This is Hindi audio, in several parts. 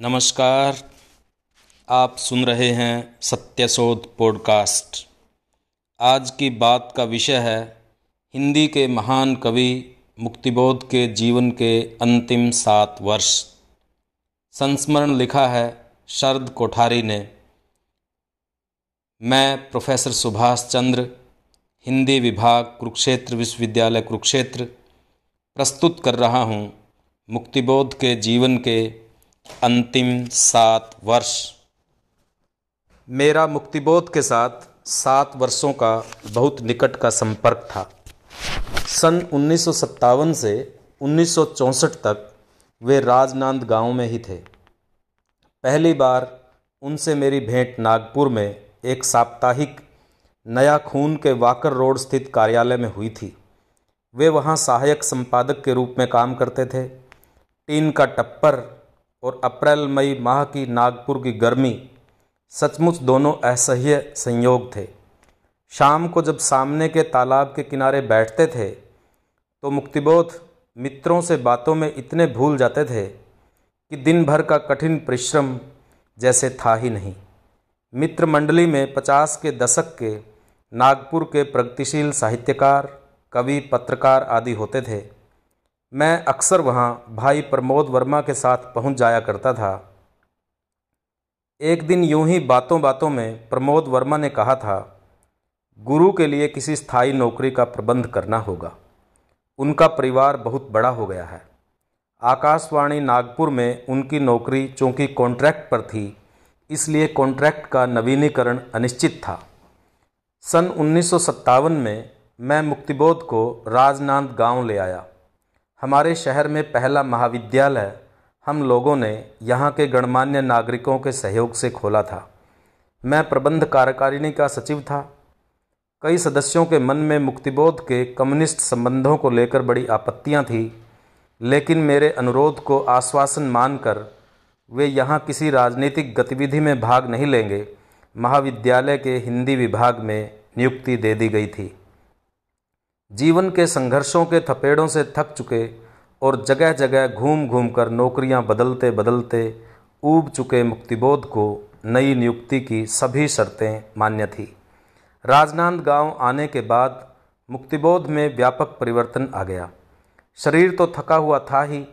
नमस्कार, आप सुन रहे हैं सत्यशोध पॉडकास्ट आज की बात का विषय है, हिंदी के महान कवि मुक्तिबोध के जीवन के अंतिम सात वर्ष। संस्मरण लिखा है शरद कोठारी ने। मैं प्रोफेसर सुभाष चंद्र, हिंदी विभाग कुरुक्षेत्र विश्वविद्यालय कुरुक्षेत्र, प्रस्तुत कर रहा हूँ मुक्तिबोध के जीवन के अंतिम सात वर्ष। मेरा मुक्तिबोध के साथ सात वर्षों का बहुत निकट का संपर्क था। सन उन्नीस सौ सत्तावन से उन्नीस सौ चौंसठ तक वे राजनांद गाँव में ही थे। पहली बार उनसे मेरी भेंट नागपुर में एक साप्ताहिक नया खून के वाकर रोड स्थित कार्यालय में हुई थी। वे वहाँ सहायक संपादक के रूप में काम करते थे। टीन का टप्पर और अप्रैल मई माह की नागपुर की गर्मी, सचमुच दोनों असह्य संयोग थे। शाम को जब सामने के तालाब के किनारे बैठते थे तो मुक्तिबोध मित्रों से बातों में इतने भूल जाते थे कि दिन भर का कठिन परिश्रम जैसे था ही नहीं। मित्र मंडली में पचास के दशक के नागपुर के प्रगतिशील साहित्यकार, कवि, पत्रकार आदि होते थे। मैं अक्सर वहाँ भाई प्रमोद वर्मा के साथ पहुँच जाया करता था। एक दिन यूँ ही बातों बातों में प्रमोद वर्मा ने कहा था, गुरु के लिए किसी स्थायी नौकरी का प्रबंध करना होगा। उनका परिवार बहुत बड़ा हो गया है। आकाशवाणी नागपुर में उनकी नौकरी चूँकि कॉन्ट्रैक्ट पर थी, इसलिए कॉन्ट्रैक्ट का नवीनीकरण अनिश्चित था। सन उन्नीस सौ सत्तावन में मैं मुक्तिबोध को राजनांद गाँव ले आया। हमारे शहर में पहला महाविद्यालय हम लोगों ने यहाँ के गणमान्य नागरिकों के सहयोग से खोला था। मैं प्रबंध कार्यकारिणी का सचिव था। कई सदस्यों के मन में मुक्तिबोध के कम्युनिस्ट संबंधों को लेकर बड़ी आपत्तियाँ थी, लेकिन मेरे अनुरोध को आश्वासन मानकर वे यहाँ किसी राजनीतिक गतिविधि में भाग नहीं लेंगे। महाविद्यालय के हिंदी विभाग में नियुक्ति दे दी गई थी। जीवन के संघर्षों के थपेड़ों से थक चुके और जगह जगह घूम घूम कर नौकरियाँ बदलते बदलते ऊब चुके मुक्तिबोध को नई नियुक्ति की सभी शर्तें मान्य थी। राजनांद गाँव आने के बाद मुक्तिबोध में व्यापक परिवर्तन आ गया। शरीर तो थका हुआ था ही,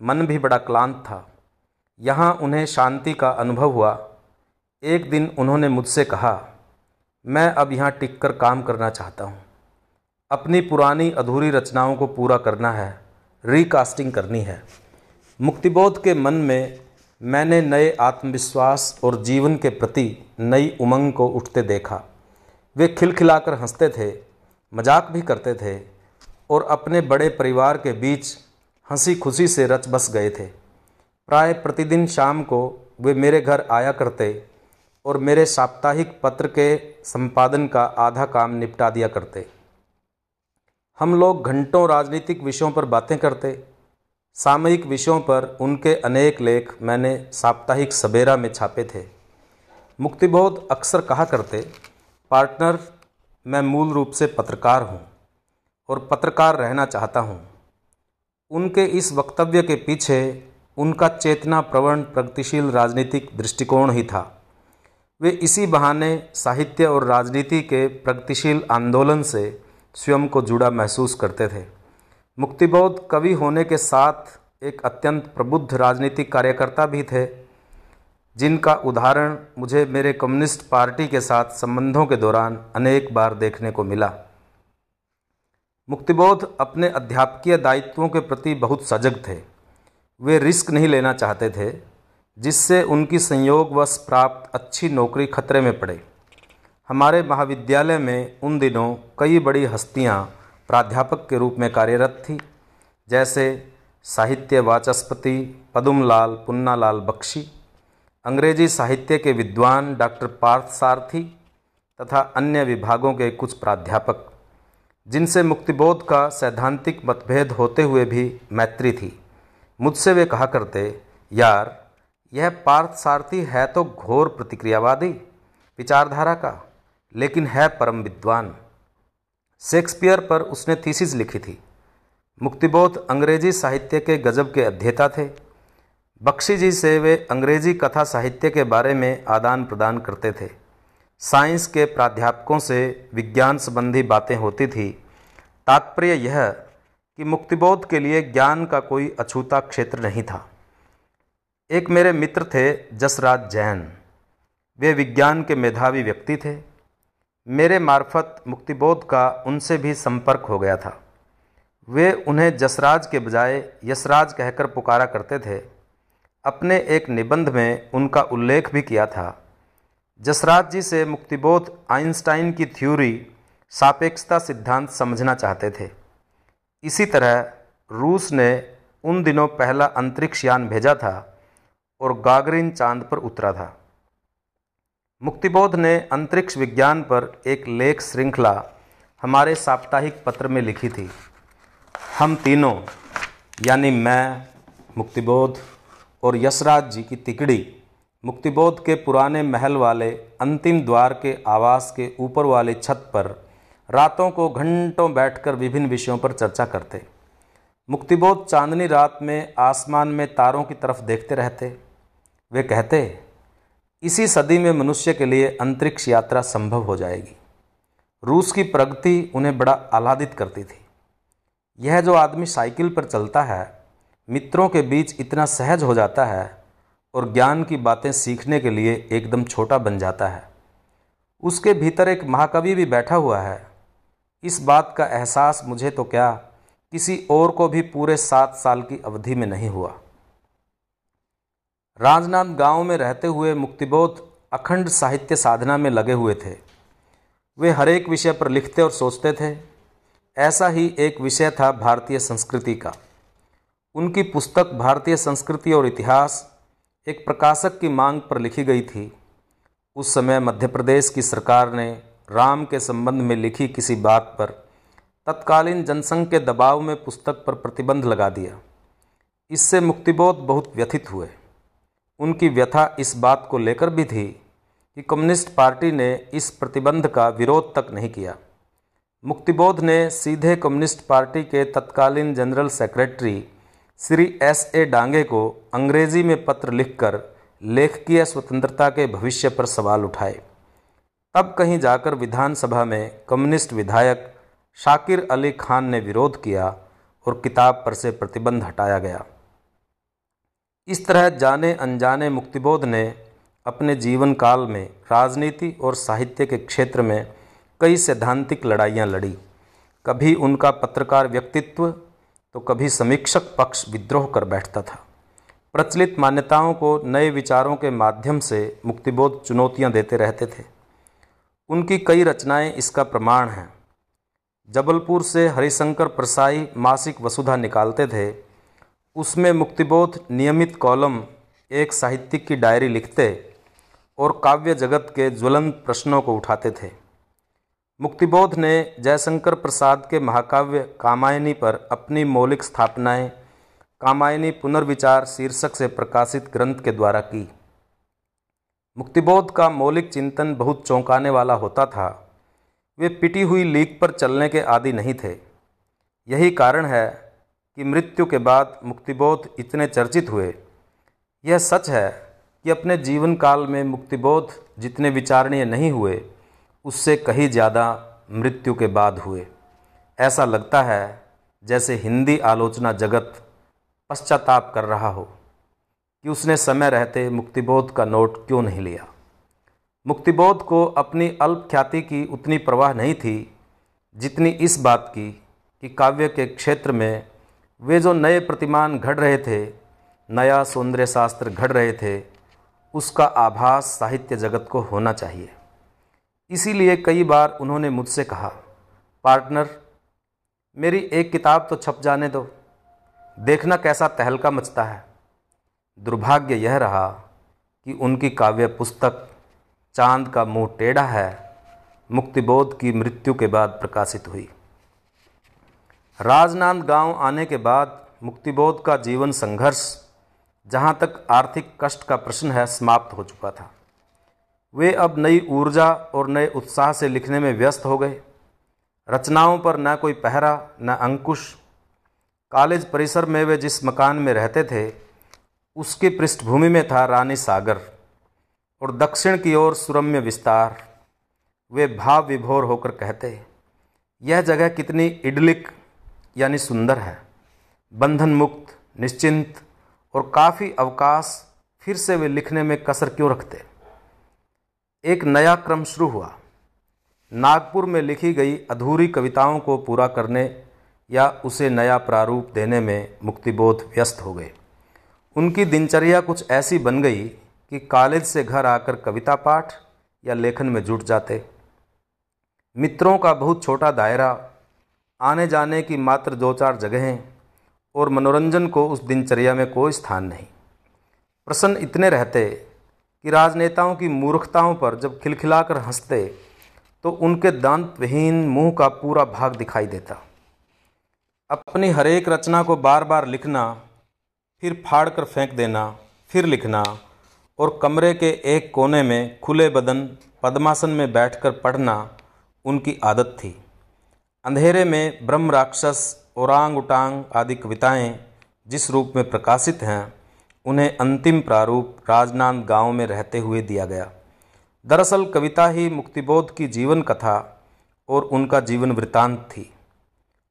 मन भी बड़ा क्लांत था। यहाँ उन्हें शांति का अनुभव हुआ। एक दिन उन्होंने मुझसे कहा, मैं अब यहाँ टिक कर काम करना चाहता हूँ। अपनी पुरानी अधूरी रचनाओं को पूरा करना है रिकास्टिंग करनी है। मुक्तिबोध के मन में मैंने नए आत्मविश्वास और जीवन के प्रति नई उमंग को उठते देखा। वे खिलखिलाकर हँसते थे, मज़ाक भी करते थे और अपने बड़े परिवार के बीच हँसी खुशी से रच बस गए थे। प्राय प्रतिदिन शाम को वे मेरे घर आया करते और मेरे साप्ताहिक पत्र के संपादन का आधा काम निपटा दिया करते। हम लोग घंटों राजनीतिक विषयों पर बातें करते, सामयिक विषयों पर उनके अनेक लेख मैंने साप्ताहिक सवेरा में छापे थे। मुक्तिबोध अक्सर कहा करते, पार्टनर, मैं मूल रूप से पत्रकार हूँ और पत्रकार रहना चाहता हूँ। उनके इस वक्तव्य के पीछे उनका चेतना प्रवण प्रगतिशील राजनीतिक दृष्टिकोण ही था। वे इसी बहाने साहित्य और राजनीति के प्रगतिशील आंदोलन से स्वयं को जुड़ा महसूस करते थे। मुक्तिबोध कवि होने के साथ एक अत्यंत प्रबुद्ध राजनीतिक कार्यकर्ता भी थे, जिनका उदाहरण मुझे मेरे कम्युनिस्ट पार्टी के साथ संबंधों के दौरान अनेक बार देखने को मिला। मुक्तिबोध अपने अध्यापकीय दायित्वों के प्रति बहुत सजग थे। वे रिस्क नहीं लेना चाहते थे, जिससे उनकी संयोगवश प्राप्त अच्छी नौकरी खतरे में पड़े। हमारे महाविद्यालय में उन दिनों कई बड़ी हस्तियाँ प्राध्यापक के रूप में कार्यरत थी, जैसे साहित्य वाचस्पति पदुमलाल पुन्नालाल बख्शी, अंग्रेज़ी साहित्य के विद्वान डॉक्टर पार्थ सारथी तथा अन्य विभागों के कुछ प्राध्यापक, जिनसे मुक्तिबोध का सैद्धांतिक मतभेद होते हुए भी मैत्री थी। मुझसे वे कहा करते, यार, यह पार्थ सारथी है तो घोर प्रतिक्रियावादी, विचारधारा का। लेकिन है परम विद्वान। शेक्सपियर पर उसने थीसिस लिखी थी। मुक्तिबोध अंग्रेज़ी साहित्य के गजब के अध्येता थे। बख्शी जी से वे अंग्रेज़ी कथा साहित्य के बारे में आदान प्रदान करते थे। साइंस के प्राध्यापकों से विज्ञान संबंधी बातें होती थी। तात्पर्य यह कि मुक्तिबोध के लिए ज्ञान का कोई अछूता क्षेत्र नहीं था। एक मेरे मित्र थे जसराज जैन। वे विज्ञान के मेधावी व्यक्ति थे। मेरे मार्फत मुक्तिबोध का उनसे भी संपर्क हो गया था। वे उन्हें जसराज के बजाय यशराज कहकर पुकारा करते थे। अपने एक निबंध में उनका उल्लेख भी किया था। जसराज जी से मुक्तिबोध आइंस्टाइन की थ्योरी सापेक्षता सिद्धांत समझना चाहते थे। इसी तरह रूस ने उन दिनों पहला अंतरिक्ष यान भेजा था और गागरिन चाँद पर उतरा था। मुक्तिबोध ने अंतरिक्ष विज्ञान पर एक लेख श्रृंखला हमारे साप्ताहिक पत्र में लिखी थी। हम तीनों, यानी मैं, मुक्तिबोध और यशराज जी की तिकड़ी, मुक्तिबोध के पुराने महल वाले अंतिम द्वार के आवास के ऊपर वाले छत पर रातों को घंटों बैठकर विभिन्न विषयों पर चर्चा करते। मुक्तिबोध चांदनी रात में आसमान में तारों की तरफ़ देखते रहते। वे कहते इसी सदी में मनुष्य के लिए अंतरिक्ष यात्रा संभव हो जाएगी। रूस की प्रगति उन्हें बड़ा आह्लादित करती थी। यह जो आदमी साइकिल पर चलता है, मित्रों के बीच इतना सहज हो जाता है और ज्ञान की बातें सीखने के लिए एकदम छोटा बन जाता है। उसके भीतर एक महाकवि भी बैठा हुआ है। इस बात का एहसास मुझे तो क्या किसी और को भी पूरे सात साल की अवधि में नहीं हुआ। राजनाथ गाँव में रहते हुए मुक्तिबोध अखंड साहित्य साधना में लगे हुए थे। वे हर एक विषय पर लिखते और सोचते थे। ऐसा ही एक विषय था भारतीय संस्कृति का। उनकी पुस्तक भारतीय संस्कृति और इतिहास एक प्रकाशक की मांग पर लिखी गई थी। उस समय मध्य प्रदेश की सरकार ने राम के संबंध में लिखी किसी बात पर तत्कालीन जनसंघ के दबाव में पुस्तक पर प्रतिबंध लगा दिया। इससे मुक्तिबोध बहुत व्यथित हुए। उनकी व्यथा इस बात को लेकर भी थी कि कम्युनिस्ट पार्टी ने इस प्रतिबंध का विरोध तक नहीं किया। मुक्तिबोध ने सीधे कम्युनिस्ट पार्टी के तत्कालीन general secretary Shri S A Dange को अंग्रेज़ी में पत्र लिखकर लेखकीय स्वतंत्रता के भविष्य पर सवाल उठाए। तब कहीं जाकर विधानसभा में कम्युनिस्ट विधायक शाकिर अली खान ने विरोध किया और किताब पर से प्रतिबंध हटाया गया। इस तरह जाने अनजाने मुक्तिबोध ने अपने जीवन काल में राजनीति और साहित्य के क्षेत्र में कई सैद्धांतिक लड़ाइयाँ लड़ी। कभी उनका पत्रकार व्यक्तित्व तो कभी समीक्षक पक्ष विद्रोह कर बैठता था। प्रचलित मान्यताओं को नए विचारों के माध्यम से मुक्तिबोध चुनौतियाँ देते रहते थे। उनकी कई रचनाएँ इसका प्रमाण हैं। जबलपुर से हरिशंकर प्रसाई मासिक वसुधा निकालते थे उसमें मुक्तिबोध, नियमित कॉलम, एक साहित्यिक की डायरी लिखते और काव्य जगत के ज्वलंत प्रश्नों को उठाते थे। मुक्तिबोध ने जयशंकर प्रसाद के महाकाव्य कामायनी पर अपनी मौलिक स्थापनाएँ, कामायनी पुनर्विचार शीर्षक से प्रकाशित ग्रंथ के द्वारा की। मुक्तिबोध का मौलिक चिंतन बहुत चौंकाने वाला होता था। वे पिटी हुई लीक पर चलने के आदि नहीं थे। यही कारण है कि मृत्यु के बाद मुक्तिबोध इतने चर्चित हुए। यह सच है कि अपने जीवन काल में मुक्तिबोध जितने विचारणीय नहीं हुए, उससे कहीं ज़्यादा मृत्यु के बाद हुए। ऐसा लगता है जैसे हिंदी आलोचना जगत पश्चाताप कर रहा हो कि उसने समय रहते मुक्तिबोध का नोट क्यों नहीं लिया। मुक्तिबोध को अपनी अल्प ख्याति की उतनी परवाह नहीं थी जितनी इस बात की कि काव्य के क्षेत्र में वे जो नए प्रतिमान घड़ रहे थे, नया सौंदर्य शास्त्र घड़ रहे थे, उसका आभास साहित्य जगत को होना चाहिए। इसीलिए कई बार उन्होंने मुझसे कहा, पार्टनर, मेरी एक किताब तो छप जाने दो। देखना कैसा तहलका मचता है। दुर्भाग्य यह रहा कि उनकी काव्य पुस्तक, चाँद का मुँह टेढ़ा है, मुक्तिबोध की मृत्यु के बाद प्रकाशित हुई। राजनांद गाँव आने के बाद मुक्तिबोध का जीवन संघर्ष, जहाँ तक आर्थिक कष्ट का प्रश्न है, समाप्त हो चुका था। वे अब नई ऊर्जा और नए उत्साह से लिखने में व्यस्त हो गए। रचनाओं पर न कोई पहरा, न अंकुश। कॉलेज परिसर में वे जिस मकान में रहते थे, उसकी पृष्ठभूमि में था रानी सागर और दक्षिण की ओर सुरम्य विस्तार। वे भाव विभोर होकर कहते, यह जगह कितनी इडलिक यानी सुंदर है। बंधन मुक्त निश्चिंत और काफ़ी अवकाश फिर से वे लिखने में कसर क्यों रखते? एक नया क्रम शुरू हुआ। नागपुर में लिखी गई अधूरी कविताओं को पूरा करने या उसे नया प्रारूप देने में मुक्तिबोध व्यस्त हो गए। उनकी दिनचर्या कुछ ऐसी बन गई कि कॉलेज से घर आकर कविता पाठ या लेखन में जुट जाते। मित्रों का बहुत छोटा दायरा आने जाने की मात्र दो चार जगहें और मनोरंजन को उस दिनचर्या में कोई स्थान नहीं। प्रसन्न इतने रहते कि राजनेताओं की मूर्खताओं पर जब खिलखिलाकर हँसते तो उनके दांत विहीन मुँह का पूरा भाग दिखाई देता। अपनी हरेक रचना को बार बार लिखना, फिर फाड़ कर फेंक देना, फिर लिखना और कमरे के एक कोने में खुले बदन, पद्मासन में बैठकर पढ़ना उनकी आदत थी। अंधेरे में ब्रह्म राक्षस ओरांग उटांग आदि कविताएँ जिस रूप में प्रकाशित हैं, उन्हें अंतिम प्रारूप राजनांद गाँव में रहते हुए दिया गया। दरअसल कविता ही मुक्तिबोध की जीवन कथा और उनका जीवन वृतांत थी।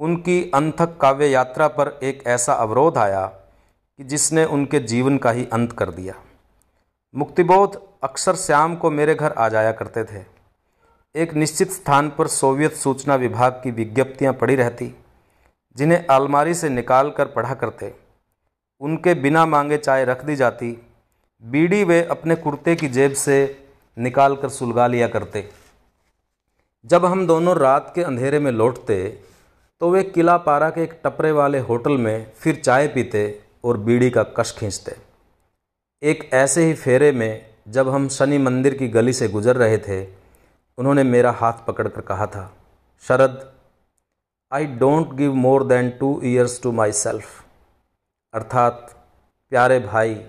उनकी अंथक काव्य यात्रा पर एक ऐसा अवरोध आया कि जिसने उनके जीवन का ही अंत कर दिया। मुक्तिबोध अक्सर श्याम को मेरे घर आ जाया करते थे। एक निश्चित स्थान पर सोवियत सूचना विभाग की विज्ञप्तियाँ पड़ी रहती, जिन्हें अलमारी से निकाल कर पढ़ा करते। उनके बिना मांगे चाय रख दी जाती, बीड़ी वे अपने कुर्ते की जेब से निकाल कर सुलगा लिया करते। जब हम दोनों रात के अंधेरे में लौटते तो वे किला पारा के एक टपरे वाले होटल में फिर चाय पीते और बीड़ी का कश खींचते। एक ऐसे ही फेरे में जब हम शनि मंदिर की गली से गुजर रहे थे उन्होंने मेरा हाथ पकड़कर कहा था, Sharad I don't give more than two years to myself अर्थात, प्यारे भाई,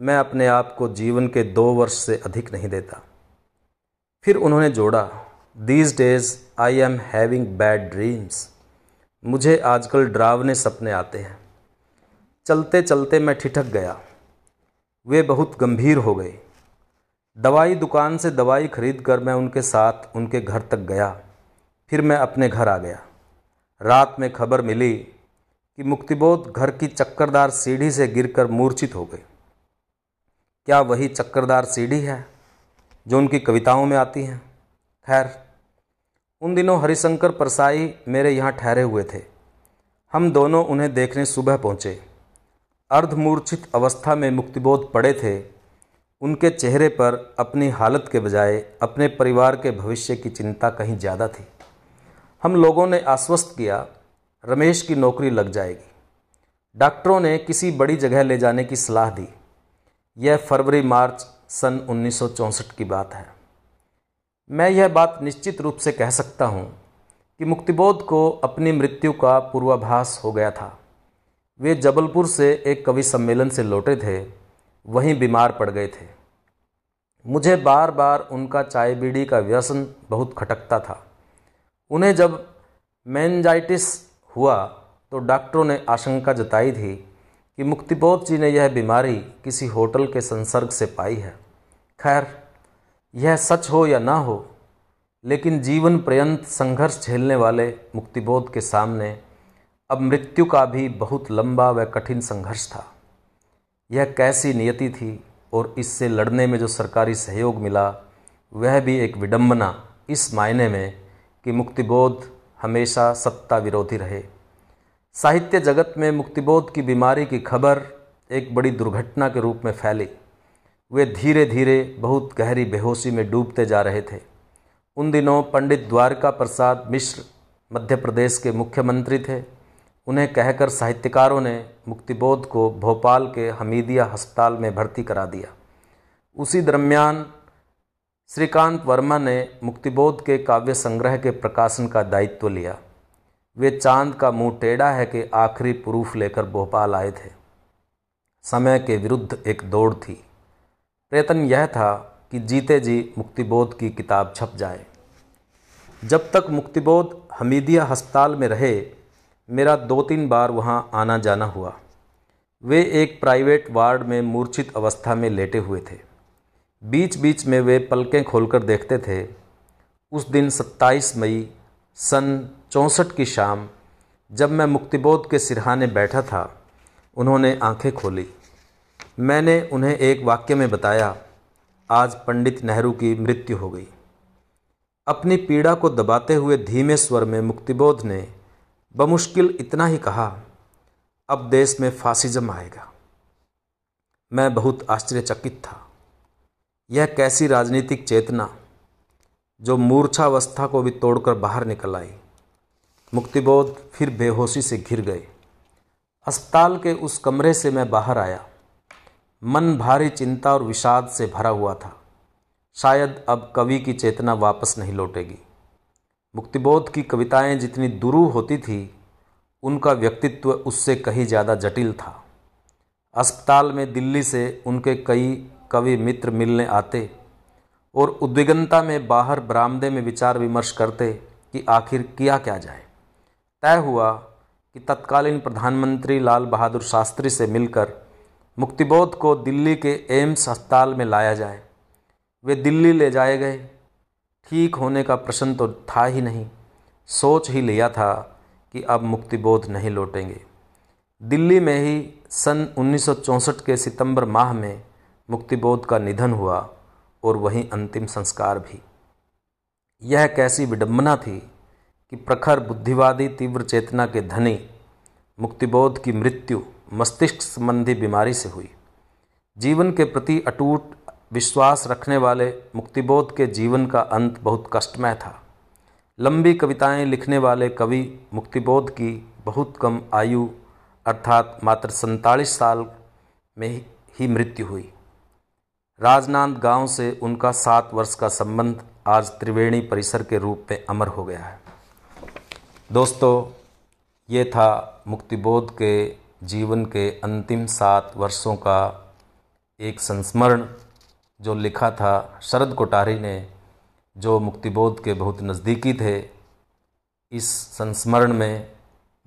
मैं अपने आप को जीवन के दो वर्ष से अधिक नहीं देता। फिर उन्होंने जोड़ा these days I am having bad dreams मुझे आजकल डरावने सपने आते हैं। चलते चलते मैं ठिठक गया। वे बहुत गंभीर हो गए। दवाई दुकान से दवाई खरीद कर मैं उनके साथ, उनके घर तक गया। फिर मैं अपने घर आ गया। रात में खबर मिली कि मुक्तिबोध घर की चक्करदार सीढ़ी से गिरकर मूर्छित हो गए क्या वही चक्करदार सीढ़ी है जो उनकी कविताओं में आती हैं? खैर, उन दिनों हरिशंकर परसाई मेरे यहाँ ठहरे हुए थे। हम दोनों उन्हें देखने सुबह पहुँचे। अर्धमूर्छित अवस्था में मुक्तिबोध पड़े थे उनके चेहरे पर अपनी हालत के बजाय अपने परिवार के भविष्य की चिंता कहीं ज़्यादा थी। हम लोगों ने आश्वस्त किया, रमेश की नौकरी लग जाएगी। डॉक्टरों ने किसी बड़ी जगह ले जाने की सलाह दी। यह फरवरी, मार्च सन 1964 की बात है। मैं यह बात निश्चित रूप से कह सकता हूँ कि मुक्तिबोध को अपनी मृत्यु का पूर्वाभास हो गया था। वे जबलपुर से एक कवि सम्मेलन से लौटे थे। वहीं बीमार पड़ गए थे। मुझे बार बार उनका चाय बीड़ी का व्यसन बहुत खटकता था। उन्हें जब मैनजाइटिस हुआ तो डॉक्टरों ने आशंका जताई थी कि मुक्तिबोध जी ने यह बीमारी किसी होटल के संसर्ग से पाई है। खैर, यह सच हो या ना हो, लेकिन जीवन पर्यंत संघर्ष झेलने वाले मुक्तिबोध के सामने अब मृत्यु का भी बहुत लंबा व कठिन संघर्ष था। यह कैसी नियति थी और इससे लड़ने में जो सरकारी सहयोग मिला, वह भी एक विडंबना इस मायने में कि मुक्तिबोध हमेशा सत्ता विरोधी रहे। साहित्य जगत में मुक्तिबोध की बीमारी की खबर एक बड़ी दुर्घटना के रूप में फैली। वे धीरे धीरे बहुत गहरी बेहोशी में डूबते जा रहे थे। उन दिनों पंडित द्वारका प्रसाद मिश्र मध्य प्रदेश के मुख्यमंत्री थे। उन्हें कहकर साहित्यकारों ने मुक्तिबोध को भोपाल के हमीदिया अस्पताल में भर्ती करा दिया। उसी दरमियान श्रीकांत वर्मा ने मुक्तिबोध के काव्य संग्रह के प्रकाशन का दायित्व लिया। वे चाँद का मुँह टेढ़ा है कि आखिरी प्रूफ लेकर भोपाल आए थे। समय के विरुद्ध एक दौड़ थी। प्रयत्न यह था कि जीते जी मुक्तिबोध की किताब छप जाए। जब तक मुक्तिबोध हमीदिया अस्पताल में रहे मेरा दो तीन बार वहाँ आना जाना हुआ। वे एक प्राइवेट वार्ड में मूर्छित अवस्था में लेटे हुए थे। बीच बीच में वे पलकें खोलकर देखते थे। उस दिन 27 मई, सन चौंसठ की शाम, जब मैं मुक्तिबोध के सिरहाने बैठा था, उन्होंने आँखें खोली। मैंने उन्हें एक वाक्य में बताया, आज पंडित नेहरू की मृत्यु हो गई। अपनी पीड़ा को दबाते हुए धीमे स्वर में मुक्तिबोध ने बमुश्किल इतना ही कहा, अब देश में फासिज्म आएगा। मैं बहुत आश्चर्यचकित था। यह कैसी राजनीतिक चेतना, जो मूर्छावस्था को भी तोड़कर बाहर निकल आई। मुक्तिबोध फिर बेहोशी से घिर गए। अस्पताल के उस कमरे से मैं बाहर आया। मन भारी चिंता और विषाद से भरा हुआ था। शायद अब कवि की चेतना वापस नहीं लौटेगी। मुक्तिबोध की कविताएँ जितनी दुरूह होती थी, उनका व्यक्तित्व उससे कहीं ज़्यादा जटिल था। अस्पताल में दिल्ली से उनके कई कवि मित्र मिलने आते और उद्विग्नता में बाहर बरामदे में विचार विमर्श करते कि आखिर किया क्या जाए। तय हुआ कि तत्कालीन प्रधानमंत्री लाल बहादुर शास्त्री से मिलकर मुक्तिबोध को दिल्ली के एम्स अस्पताल में लाया जाए। वे दिल्ली ले जाए गए ठीक होने का प्रश्न तो था ही नहीं। सोच ही लिया था कि अब मुक्तिबोध नहीं लौटेंगे। दिल्ली में ही सन 1964 के सितंबर माह में मुक्तिबोध का निधन हुआ और वहीं अंतिम संस्कार भी। यह कैसी विडंबना थी कि प्रखर बुद्धिवादी तीव्र चेतना के धनी मुक्तिबोध की मृत्यु मस्तिष्क संबंधी बीमारी से हुई। जीवन के प्रति अटूट विश्वास रखने वाले मुक्तिबोध के जीवन का अंत बहुत कष्टमय था। लंबी कविताएँ लिखने वाले कवि मुक्तिबोध की बहुत कम आयु, अर्थात मात्र सैंतालीस साल में ही मृत्यु हुई। राजनांद गाँव से उनका सात वर्ष का संबंध आज त्रिवेणी परिसर के रूप में अमर हो गया है। दोस्तों, ये था मुक्तिबोध के जीवन के अंतिम सात वर्षों का एक संस्मरण। जो लिखा था शरद कोटारी ने, जो मुक्तिबोध के बहुत नज़दीकी थे, इस संस्मरण में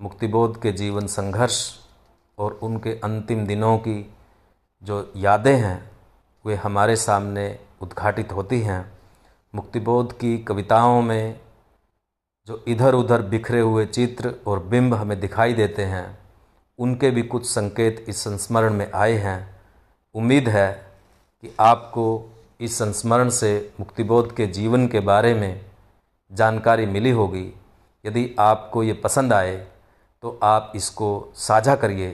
मुक्तिबोध के जीवन संघर्ष और उनके अंतिम दिनों की जो यादें हैं, वे हमारे सामने उद्घाटित होती हैं। मुक्तिबोध की कविताओं में जो इधर उधर बिखरे हुए चित्र और बिंब हमें दिखाई देते हैं, उनके भी कुछ संकेत इस संस्मरण में आए हैं। उम्मीद है कि आपको इस संस्मरण से, मुक्तिबोध के जीवन के बारे में जानकारी मिली होगी। यदि आपको ये पसंद आए तो आप इसको साझा करिए।